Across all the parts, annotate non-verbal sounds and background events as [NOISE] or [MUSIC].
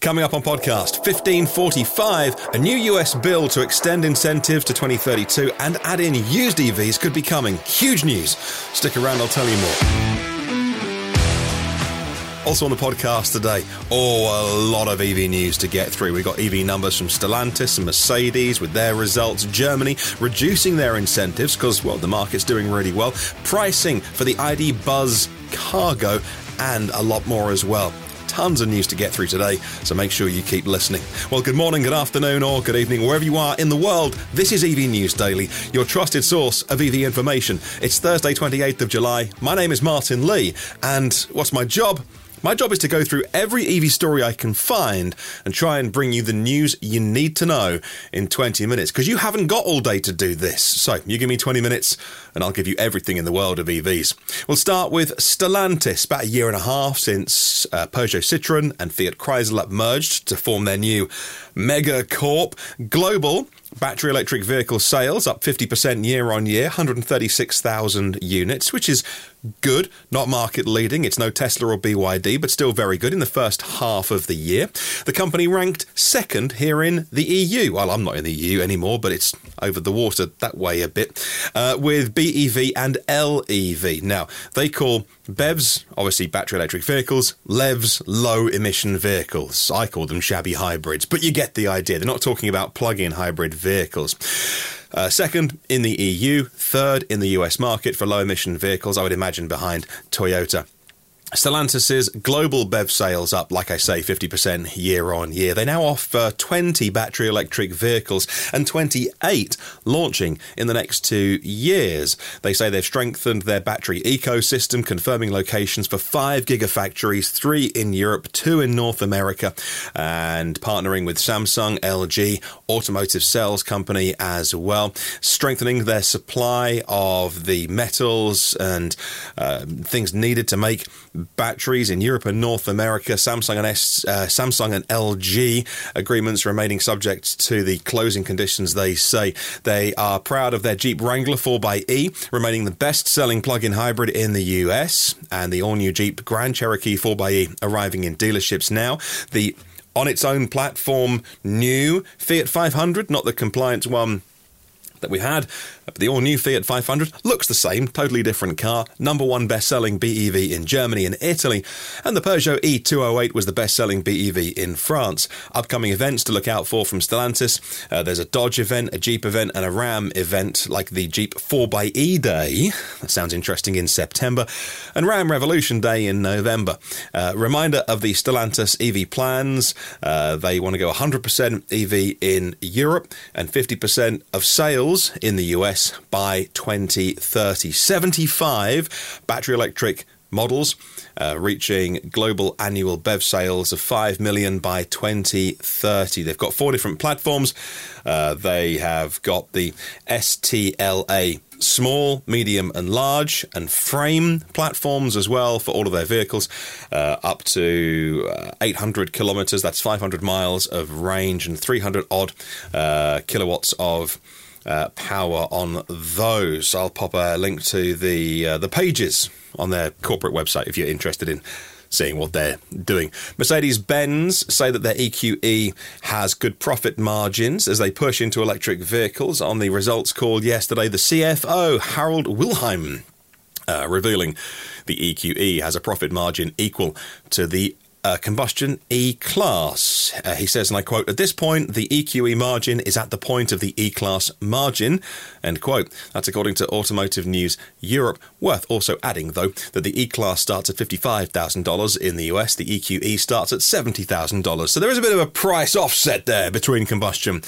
Coming up on podcast 1545, a new US bill to extend incentives to 2032 and add in used EVs could be coming. Huge news. Stick around, I'll tell you more. Also on the podcast today, oh, a lot of EV news to get through. We've got EV numbers from Stellantis and Mercedes with their results. Germany reducing their incentives because, well, the market's doing really well. Pricing for the ID Buzz Cargo and a lot more as well tons of news to get through today, so make sure you keep listening. Well, good morning, good afternoon, or good evening, wherever you are in the world. This is EV News Daily, your trusted source of EV information. It's Thursday, 28th of July. My name is Martyn Lee, and what's my job? My job is to go through every EV story I can find and try and bring you the news you need to know in 20 minutes because you haven't got all day to do this. So you give me 20 minutes and I'll give you everything in the world of EVs. We'll start with Stellantis. About a year and a half since uh, Peugeot Citroën and Fiat Chrysler merged to form their new Mega Corp. Global Battery electric vehicle sales up 50% year on year, 136,000 units, which is good, not market leading. It's no Tesla or BYD, but still very good in the first half of the year. The company ranked second here in the EU. Well, I'm not in the EU anymore, but it's over the water that way a bit, uh, with BEV and LEV. Now, they call BEVs, obviously battery electric vehicles, LEVs, low emission vehicles. I call them shabby hybrids, but you get the idea. They're not talking about plug in hybrid vehicles. Uh, second in the EU, third in the US market for low emission vehicles, I would imagine behind Toyota. Stellantis's global BEV sales up, like I say, 50% year on year. They now offer 20 battery electric vehicles and 28 launching in the next two years. They say they've strengthened their battery ecosystem, confirming locations for five gigafactories, three in Europe, two in North America, and partnering with Samsung, LG, Automotive Cells Company as well, strengthening their supply of the metals and uh, things needed to make batteries in Europe and North America. Samsung and S, uh, Samsung and LG agreements remaining subject to the closing conditions. They say they are proud of their Jeep Wrangler 4xE remaining the best-selling plug-in hybrid in the US, and the all-new Jeep Grand Cherokee 4xE arriving in dealerships now. The on its own platform, new Fiat 500, not the compliance one that we had the all new Fiat 500 looks the same, totally different car, number one best selling BEV in Germany and Italy, and the Peugeot E208 was the best selling BEV in France. Upcoming events to look out for from Stellantis uh, there's a Dodge event, a Jeep event, and a Ram event, like the Jeep 4xE Day. That sounds interesting in September, and Ram Revolution Day in November. Uh, reminder of the Stellantis EV plans uh, they want to go 100% EV in Europe and 50% of sales in the US US by 2030. 75 battery electric models, uh, reaching global annual BEV sales of 5 million by 2030. They've got four different platforms. Uh, they have got the STLA small, medium, and large, and frame platforms as well for all of their vehicles, uh, up to uh, 800 kilometers. That's 500 miles of range and 300 odd uh, kilowatts of uh, power on those. I'll pop a link to the uh, the pages on their corporate website if you're interested in seeing what they're doing. Mercedes Benz say that their EQE has good profit margins as they push into electric vehicles. On the results call yesterday, the CFO, Harald Wilhelm, uh, revealing the EQE has a profit margin equal to the uh, combustion E class. Uh, he says, and I quote, At this point, the EQE margin is at the point of the E class margin. End quote. That's according to Automotive News Europe. Worth also adding, though, that the E class starts at $55,000 in the US, the EQE starts at $70,000. So there is a bit of a price offset there between combustion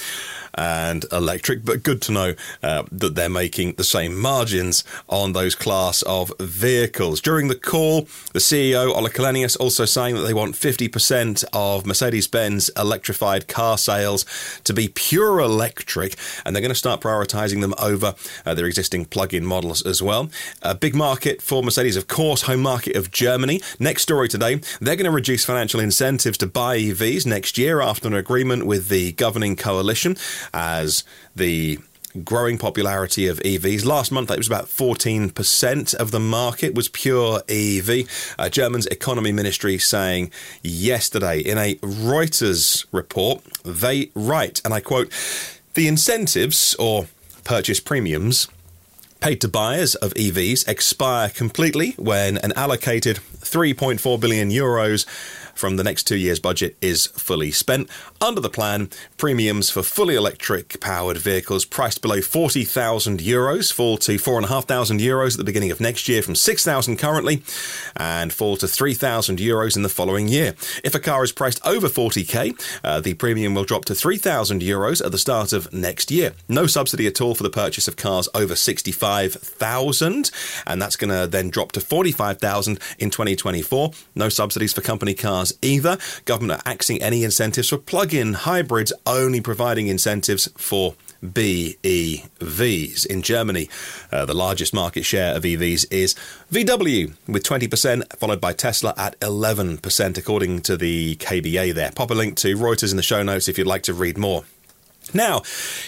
and electric, but good to know uh, that they're making the same margins on those class of vehicles. During the call, the CEO, Ola Källenius, also saying that they want 50% of Mercedes Benz electrified car sales to be pure electric, and they're going to start prioritizing them over uh, their existing plug in models as well. A big market for Mercedes, of course, home market of Germany. Next story today, they're going to reduce financial incentives to buy EVs next year after an agreement with the governing coalition as the growing popularity of EVs. Last month, it was about 14% of the market was pure EV. Uh, German's economy ministry saying yesterday in a Reuters report, they write, and I quote, the incentives or purchase premiums paid to buyers of EVs expire completely when an allocated 3.4 billion euros from the next two years' budget is fully spent. Under the plan, premiums for fully electric powered vehicles priced below 40,000 euros fall to 4,500 euros at the beginning of next year from 6,000 currently and fall to 3,000 euros in the following year. If a car is priced over 40k, uh, the premium will drop to 3,000 euros at the start of next year. No subsidy at all for the purchase of cars over 65,000, and that's going to then drop to 45,000 in 2024. No subsidies for company cars either. Government are axing any incentives for plug in hybrids, only providing incentives for BEVs. In Germany, uh, the largest market share of EVs is VW with 20%, followed by Tesla at 11%, according to the KBA there. Pop a link to Reuters in the show notes if you'd like to read more. Now,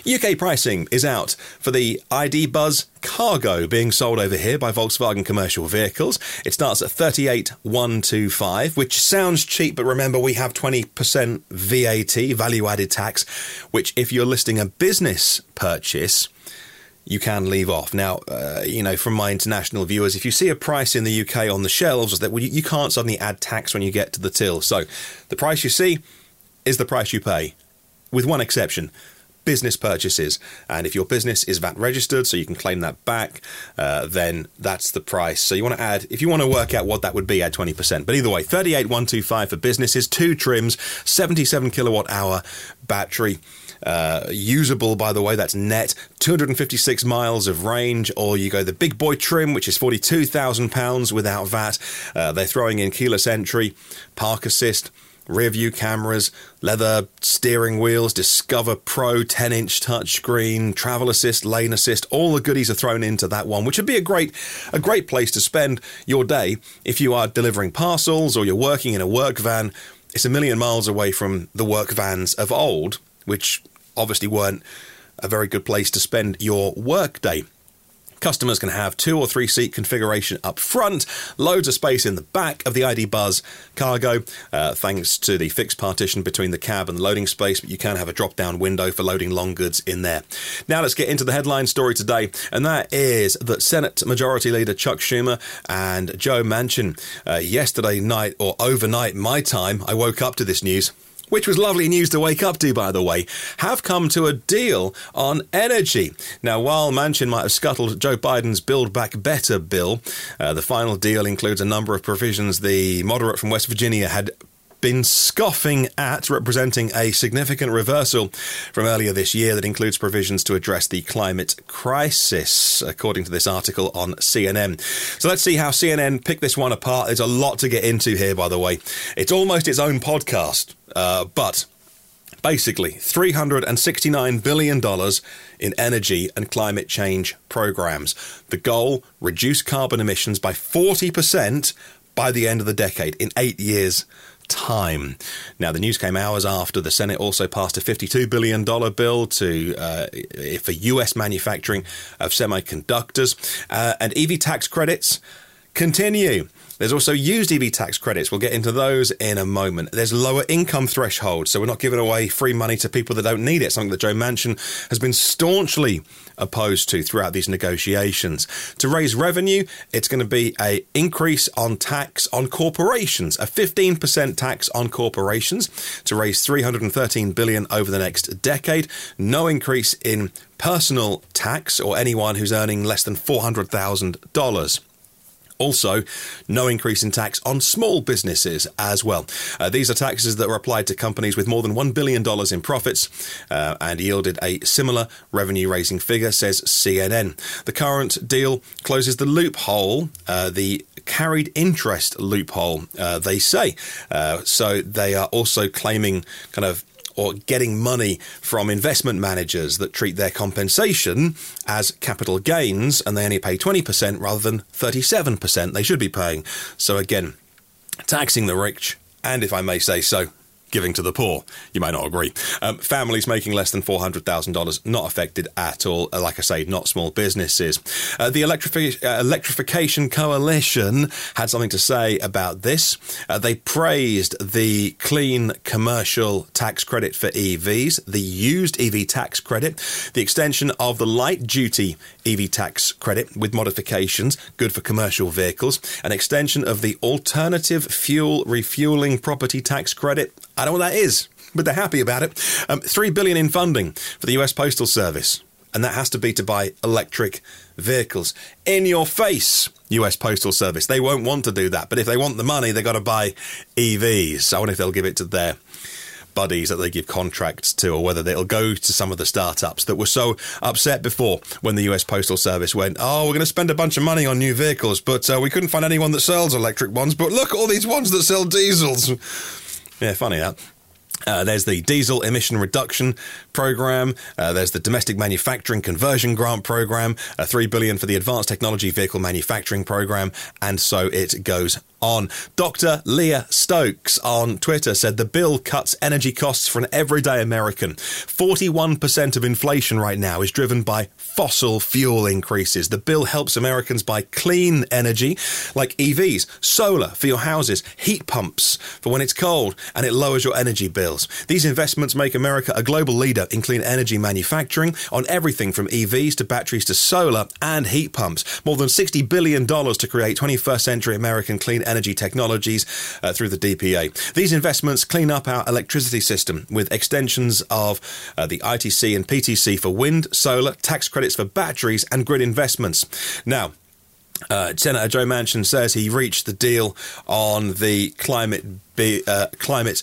UK pricing is out for the ID Buzz Cargo being sold over here by Volkswagen Commercial Vehicles. It starts at 38,125, which sounds cheap, but remember we have 20% VAT, value added tax, which if you're listing a business purchase, you can leave off. Now, uh, you know, from my international viewers, if you see a price in the UK on the shelves, that you can't suddenly add tax when you get to the till. So, the price you see is the price you pay, with one exception business purchases. And if your business is VAT registered, so you can claim that back, uh, then that's the price. So you want to add, if you want to work out what that would be, add 20%. But either way, 38125 for businesses, two trims, 77 kilowatt hour battery. Uh, usable, by the way, that's net 256 miles of range, or you go the big boy trim, which is £42,000 without VAT. Uh, they're throwing in keyless entry, park assist, rear view cameras, leather steering wheels, Discover Pro 10 inch touchscreen, travel assist, lane assist, all the goodies are thrown into that one, which would be a great a great place to spend your day if you are delivering parcels or you're working in a work van. It's a million miles away from the work vans of old, which obviously weren't a very good place to spend your work day. Customers can have two or three seat configuration up front, loads of space in the back of the ID Buzz cargo, uh, thanks to the fixed partition between the cab and the loading space, but you can have a drop down window for loading long goods in there. Now let's get into the headline story today, and that is that Senate Majority Leader Chuck Schumer and Joe Manchin uh, yesterday night or overnight my time, I woke up to this news which was lovely news to wake up to, by the way, have come to a deal on energy. Now, while Manchin might have scuttled Joe Biden's Build Back Better bill, uh, the final deal includes a number of provisions the moderate from West Virginia had been scoffing at, representing a significant reversal from earlier this year that includes provisions to address the climate crisis, according to this article on CNN. So let's see how CNN picked this one apart. There's a lot to get into here, by the way. It's almost its own podcast, uh, but basically $369 billion in energy and climate change programs. The goal reduce carbon emissions by 40% by the end of the decade in eight years time. Now, the news came hours after the Senate also passed a $52 billion bill to uh, for US manufacturing of semiconductors uh, and EV tax credits continue. There's also used EV tax credits. We'll get into those in a moment. There's lower income thresholds, so we're not giving away free money to people that don't need it, something that Joe Manchin has been staunchly opposed to throughout these negotiations. To raise revenue, it's going to be a increase on tax on corporations, a 15% tax on corporations to raise 313 billion over the next decade. No increase in personal tax or anyone who's earning less than $400,000. Also, no increase in tax on small businesses as well. Uh, these are taxes that were applied to companies with more than $1 billion in profits uh, and yielded a similar revenue raising figure, says CNN. The current deal closes the loophole, uh, the carried interest loophole, uh, they say. Uh, so they are also claiming kind of or getting money from investment managers that treat their compensation as capital gains and they only pay 20% rather than 37% they should be paying. So again, taxing the rich and, if I may say so, giving to the poor. You might not agree. Um, families making less than $400,000 not affected at all. Uh, like I say, not small businesses. Uh, the Electrifi- uh, Electrification Coalition had something to say about this. Uh, they praised the clean commercial tax credit for EVs, the used EV tax credit, the extension of the light duty EV tax credit with modifications, good for commercial vehicles, an extension of the alternative fuel refueling property tax credit. I don't know what that is, but they're happy about it. Um, Three billion in funding for the U.S. Postal Service, and that has to be to buy electric vehicles. In your face, US Postal Service. They won't want to do that, but if they want the money, they've got to buy EVs. I wonder if they'll give it to their buddies that they give contracts to, or whether it'll go to some of the startups that were so upset before when the US Postal Service went, Oh, we're going to spend a bunch of money on new vehicles, but uh, we couldn't find anyone that sells electric ones. But look at all these ones that sell diesels. Yeah, funny that. Uh, there's the diesel emission reduction program. Uh, there's the domestic manufacturing conversion grant program. Uh, Three billion for the advanced technology vehicle manufacturing program, and so it goes on. Dr. Leah Stokes on Twitter said the bill cuts energy costs for an everyday American. 41% of inflation right now is driven by fossil fuel increases. The bill helps Americans buy clean energy like EVs, solar for your houses, heat pumps for when it's cold, and it lowers your energy These investments make America a global leader in clean energy manufacturing on everything from EVs to batteries to solar and heat pumps. More than $60 billion to create 21st century American clean energy technologies uh, through the DPA. These investments clean up our electricity system with extensions of uh, the ITC and PTC for wind, solar, tax credits for batteries, and grid investments. Now, uh, Senator Joe Manchin says he reached the deal on the climate bi- uh, climate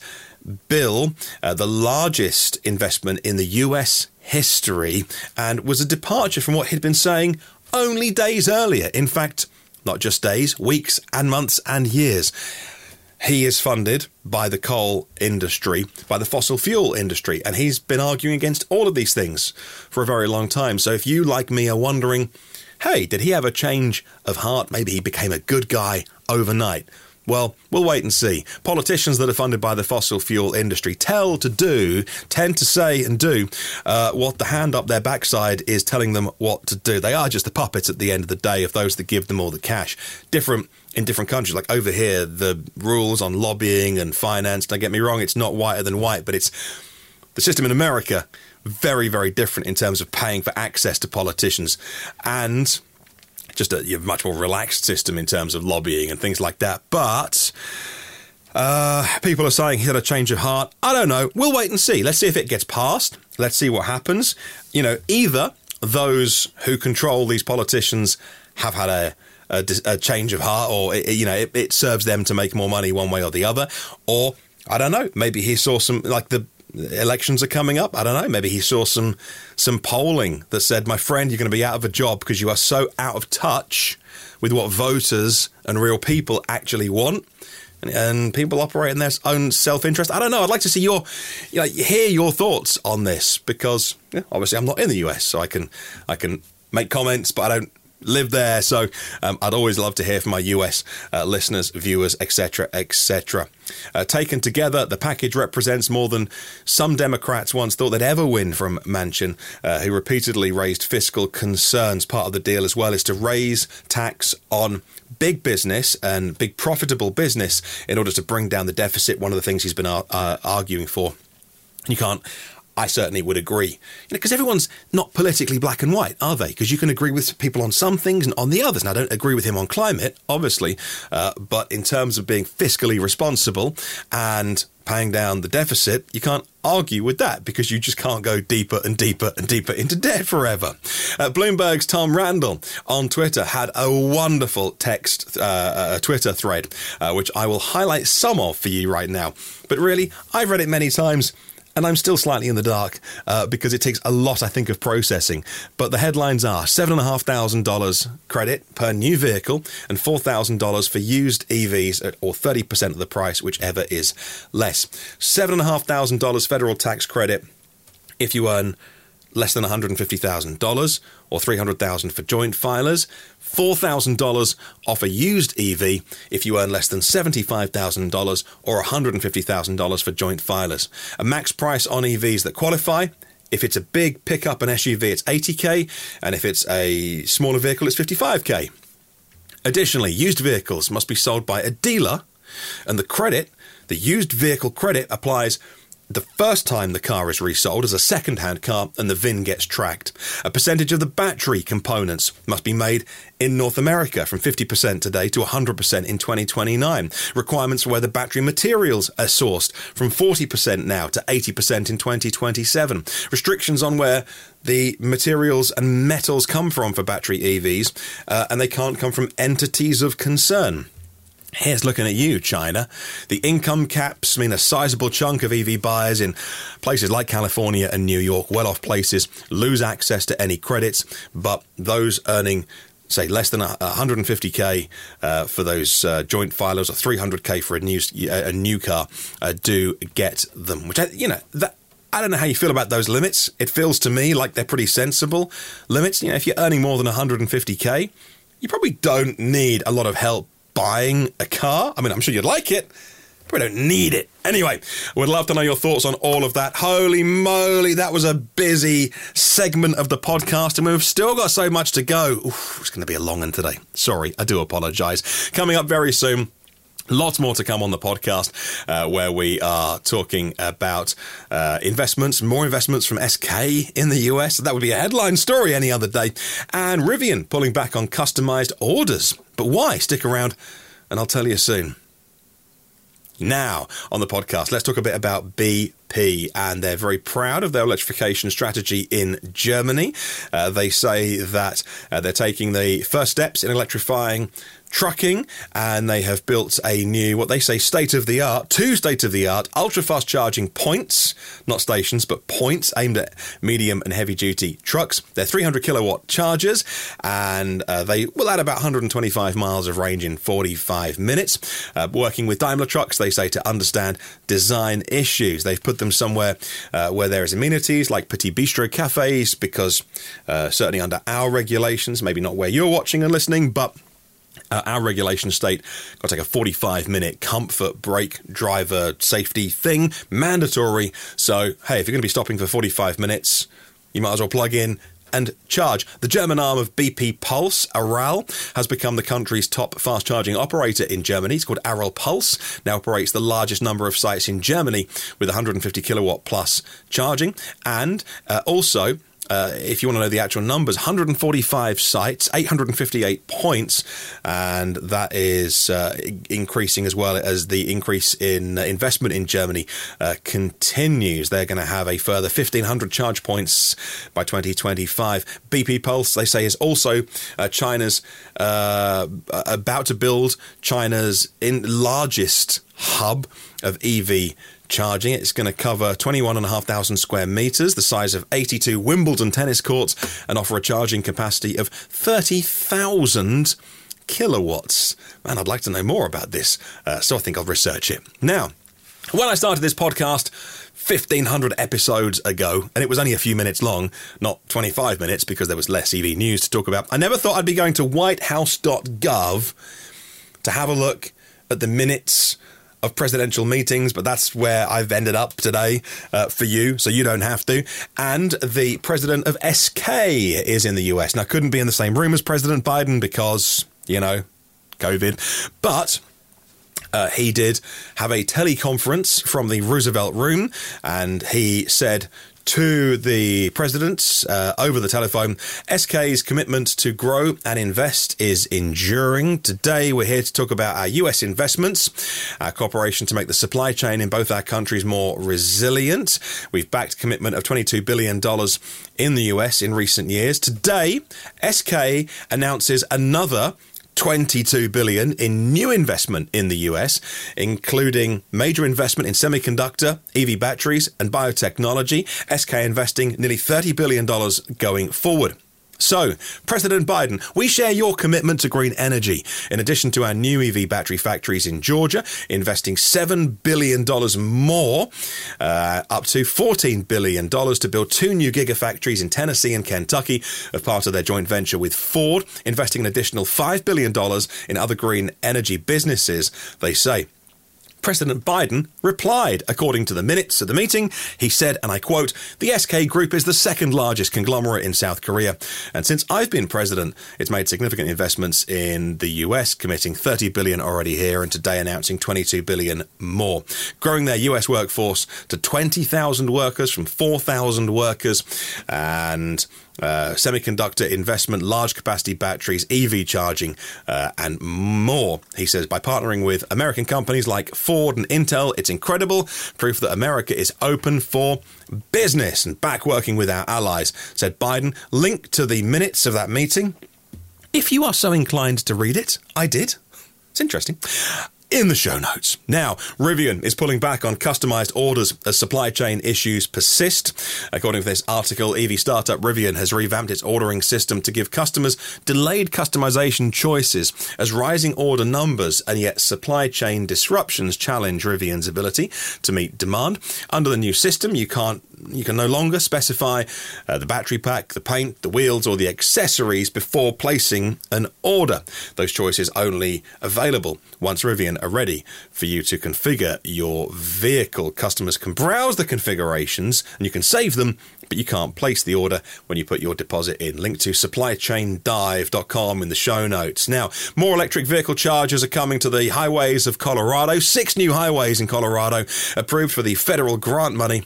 bill, uh, the largest investment in the U.S. history, and was a departure from what he'd been saying only days earlier. In fact, not just days, weeks, and months and years. He is funded by the coal industry, by the fossil fuel industry, and he's been arguing against all of these things for a very long time. So if you, like me, are wondering, hey, did he have a change of heart? Maybe he became a good guy overnight. Well, we'll wait and see. Politicians that are funded by the fossil fuel industry tell to do, tend to say and do uh, what the hand up their backside is telling them what to do. They are just the puppets at the end of the day of those that give them all the cash. Different in different countries. Like over here, the rules on lobbying and finance, don't get me wrong, it's not whiter than white, but it's the system in America very, very different in terms of paying for access to politicians. And just a much more relaxed system in terms of lobbying and things like that. But uh, people are saying he had a change of heart. I don't know. We'll wait and see. Let's see if it gets passed. Let's see what happens. You know, either those who control these politicians have had a a, a change of heart, or it, you know, it, it serves them to make more money one way or the other, or I don't know. Maybe he saw some like the elections are coming up. I don't know. Maybe he saw some some polling that said, "My friend, you're going to be out of a job because you are so out of touch with what voters and real people actually want." And, people operate in their own self interest. I don't know. I'd like to see your, you know, hear your thoughts on this because yeah, obviously I'm not in the US, so I can I can make comments, but I don't live there. So um, I'd always love to hear from my US uh, listeners, viewers, etc., etc. Uh, taken together, the package represents more than some Democrats once thought they'd ever win from Manchin, uh, who repeatedly raised fiscal concerns. Part of the deal as well is to raise tax on big business and big profitable business in order to bring down the deficit. One of the things he's been uh, arguing for. You can't I certainly would agree. Because you know, everyone's not politically black and white, are they? Because you can agree with people on some things and on the others. Now, I don't agree with him on climate, obviously, uh, but in terms of being fiscally responsible and paying down the deficit, you can't argue with that because you just can't go deeper and deeper and deeper into debt forever. Uh, Bloomberg's Tom Randall on Twitter had a wonderful text uh, uh, Twitter thread, uh, which I will highlight some of for you right now. But really, I've read it many times and I'm still slightly in the dark uh, because it takes a lot, I think, of processing. But the headlines are $7,500 credit per new vehicle and $4,000 for used EVs, or 30% of the price, whichever is less. $7,500 federal tax credit if you earn less than $150,000 or 300,000 for joint filers, $4,000 off a used EV if you earn less than $75,000 or $150,000 for joint filers. A max price on EVs that qualify if it's a big pickup and SUV, it's 80k, and if it's a smaller vehicle, it's 55k. Additionally, used vehicles must be sold by a dealer, and the credit, the used vehicle credit, applies the first time the car is resold as a second hand car and the VIN gets tracked. A percentage of the battery components must be made in North America from 50% today to 100% in 2029. Requirements where the battery materials are sourced from 40% now to 80% in 2027. Restrictions on where the materials and metals come from for battery EVs, uh, and they can't come from entities of concern. Here's looking at you, China. The income caps mean a sizable chunk of EV buyers in places like California and New York, well off places, lose access to any credits, but those earning say less than 150k uh, for those uh, joint filers or 300k for a new a new car uh, do get them which I, you know that I don't know how you feel about those limits. It feels to me like they're pretty sensible limits. You know if you're earning more than 150k you probably don't need a lot of help buying a car. I mean, I'm sure you'd like it. but we don't need it. Anyway, we'd love to know your thoughts on all of that. Holy moly, that was a busy segment of the podcast, and we've still got so much to go. Oof, it's going to be a long one today. Sorry, I do apologise. Coming up very soon. Lots more to come on the podcast uh, where we are talking about uh, investments, more investments from SK in the US. That would be a headline story any other day. And Rivian pulling back on customized orders. But why? Stick around and I'll tell you soon. Now, on the podcast, let's talk a bit about BP, and they're very proud of their electrification strategy in Germany. Uh, they say that uh, they're taking the first steps in electrifying trucking, and they have built a new, what they say, state of the art, two state of the art ultra fast charging points, not stations, but points aimed at medium and heavy duty trucks. They're 300 kilowatt chargers, and uh, they will add about 125 miles of range in 45 minutes. Uh, working with Daimler trucks, they say to understand design issues. They've put them somewhere uh, where there is amenities like petit bistro cafes, because uh, certainly under our regulations, maybe not where you're watching and listening, but uh, our regulation state got to take a 45 minute comfort break driver safety thing mandatory so hey if you're going to be stopping for 45 minutes you might as well plug in and charge. The German arm of BP Pulse, Aral, has become the country's top fast charging operator in Germany. It's called Aral Pulse, now operates the largest number of sites in Germany with 150 kilowatt plus charging, and uh, also uh, if you want to know the actual numbers, 145 sites, 858 points, and that is uh, increasing as well as the increase in uh, investment in Germany uh, continues. They're going to have a further 1,500 charge points by 2025. BP Pulse, they say, is also uh, China's about to build China's in largest hub of EV charging. It's going to cover 21,500 square metres, the size of 82 Wimbledon tennis courts, and offer a charging capacity of 30,000 kilowatts. Man, I'd like to know more about this, uh, so I think I'll research it. Now, when I started this podcast, 1500 episodes ago, and it was only a few minutes long, not 25 minutes because there was less EV news to talk about. I never thought I'd be going to whitehouse.gov to have a look at the minutes of presidential meetings, but that's where I've ended up today uh, for you, so you don't have to. And the president of SK is in the US. Now, couldn't be in the same room as President Biden because, you know, COVID. But. Uh, he did have a teleconference from the Roosevelt Room, and he said to the president uh, over the telephone. SK's commitment to grow and invest is enduring. Today, we're here to talk about our US investments, our cooperation to make the supply chain in both our countries more resilient. We've backed commitment of $22 billion in the US in recent years. Today, SK announces another 22 billion in new investment in the US, including major investment in semiconductor, EV batteries, and biotechnology. SK investing nearly $30 billion going forward. So, President Biden, we share your commitment to green energy. In addition to our new EV battery factories in Georgia, investing $7 billion more, uh, up to $14 billion to build two new gigafactories in Tennessee and Kentucky as part of their joint venture with Ford, investing an additional $5 billion in other green energy businesses, they say. President Biden replied. According to the minutes of the meeting, he said, and I quote, The SK Group is the second largest conglomerate in South Korea. And since I've been president, it's made significant investments in the US, committing 30 billion already here and today announcing 22 billion more. Growing their US workforce to 20,000 workers from 4,000 workers and uh, semiconductor investment, large capacity batteries, EV charging, uh, and more. He says by partnering with American companies like Ford and Intel, it's incredible proof that America is open for business and back working with our allies, said Biden. Link to the minutes of that meeting. If you are so inclined to read it, I did. It's interesting in the show notes. Now, Rivian is pulling back on customized orders as supply chain issues persist. According to this article, EV startup Rivian has revamped its ordering system to give customers delayed customization choices as rising order numbers and yet supply chain disruptions challenge Rivian's ability to meet demand. Under the new system, you can't you can no longer specify uh, the battery pack, the paint, the wheels, or the accessories before placing an order. Those choices only available once Rivian are ready for you to configure your vehicle. Customers can browse the configurations and you can save them, but you can't place the order when you put your deposit in. Link to supplychaindive.com in the show notes. Now, more electric vehicle chargers are coming to the highways of Colorado. Six new highways in Colorado approved for the federal grant money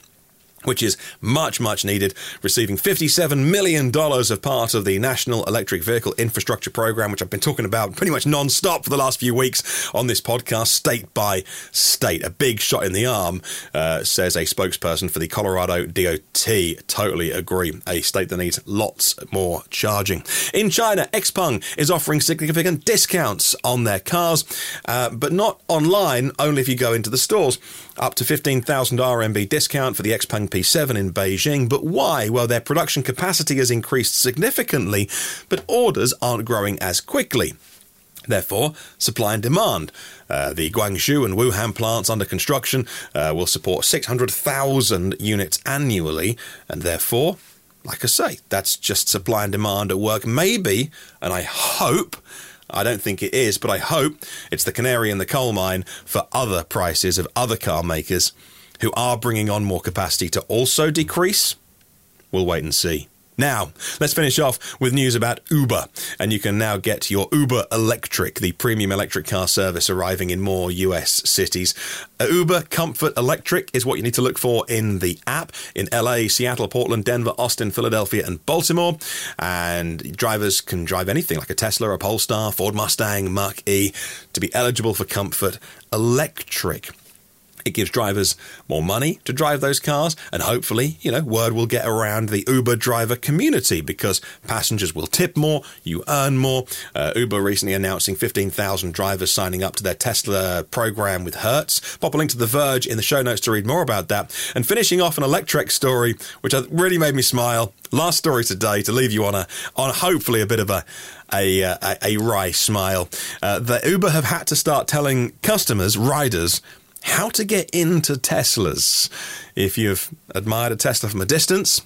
which is much, much needed, receiving $57 million of part of the National Electric Vehicle Infrastructure Program, which I've been talking about pretty much non stop for the last few weeks on this podcast, state by state. A big shot in the arm, uh, says a spokesperson for the Colorado DOT. Totally agree. A state that needs lots more charging. In China, Xpeng is offering significant discounts on their cars, uh, but not online, only if you go into the stores. Up to 15,000 RMB discount for the Xpeng P7 in Beijing. But why? Well, their production capacity has increased significantly, but orders aren't growing as quickly. Therefore, supply and demand. Uh, the Guangzhou and Wuhan plants under construction uh, will support 600,000 units annually, and therefore, like I say, that's just supply and demand at work. Maybe, and I hope, I don't think it is, but I hope it's the canary in the coal mine for other prices of other car makers who are bringing on more capacity to also decrease? We'll wait and see. Now, let's finish off with news about Uber. And you can now get your Uber Electric, the premium electric car service arriving in more US cities. Uber Comfort Electric is what you need to look for in the app in LA, Seattle, Portland, Denver, Austin, Philadelphia, and Baltimore. And drivers can drive anything like a Tesla, a Polestar, Ford Mustang, Mach E to be eligible for Comfort Electric. It gives drivers more money to drive those cars, and hopefully, you know, word will get around the Uber driver community because passengers will tip more, you earn more. Uh, Uber recently announcing 15,000 drivers signing up to their Tesla program with Hertz. Pop a link to The Verge in the show notes to read more about that. And finishing off an Electrek story, which really made me smile. Last story today to leave you on a on hopefully a bit of a a, a, a wry smile. Uh, the Uber have had to start telling customers, riders, how to get into Teslas. If you've admired a Tesla from a distance,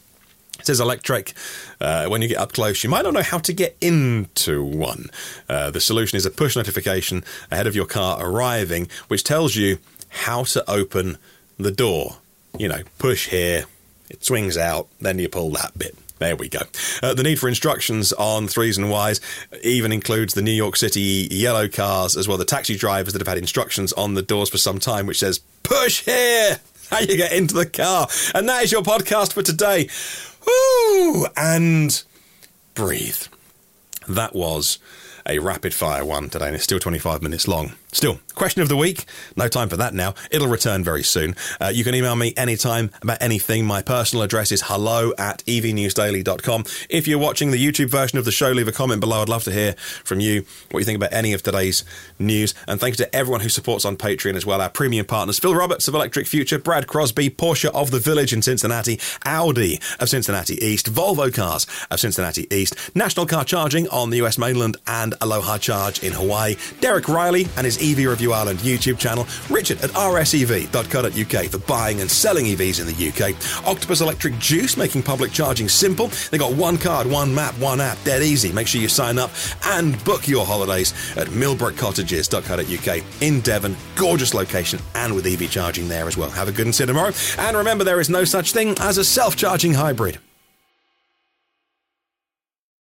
it says electric. Uh, when you get up close, you might not know how to get into one. Uh, the solution is a push notification ahead of your car arriving, which tells you how to open the door. You know, push here, it swings out, then you pull that bit. There we go. Uh, the need for instructions on threes and Ys even includes the New York City yellow cars as well, the taxi drivers that have had instructions on the doors for some time, which says, push here, [LAUGHS] how you get into the car. And that is your podcast for today. Woo! And breathe. That was a rapid fire one today, and it's still 25 minutes long. Still, question of the week. No time for that now. It'll return very soon. Uh, you can email me anytime about anything. My personal address is hello at evnewsdaily.com. If you're watching the YouTube version of the show, leave a comment below. I'd love to hear from you what you think about any of today's news. And thank you to everyone who supports on Patreon as well. Our premium partners Phil Roberts of Electric Future, Brad Crosby, Porsche of the Village in Cincinnati, Audi of Cincinnati East, Volvo Cars of Cincinnati East, National Car Charging on the US mainland, and Aloha Charge in Hawaii, Derek Riley and his EV Review Ireland YouTube channel, Richard at rsev.co.uk for buying and selling EVs in the UK, Octopus Electric Juice making public charging simple. They got one card, one map, one app, dead easy. Make sure you sign up and book your holidays at millbrookcottages.co.uk in Devon. Gorgeous location and with EV charging there as well. Have a good and see tomorrow. And remember, there is no such thing as a self charging hybrid.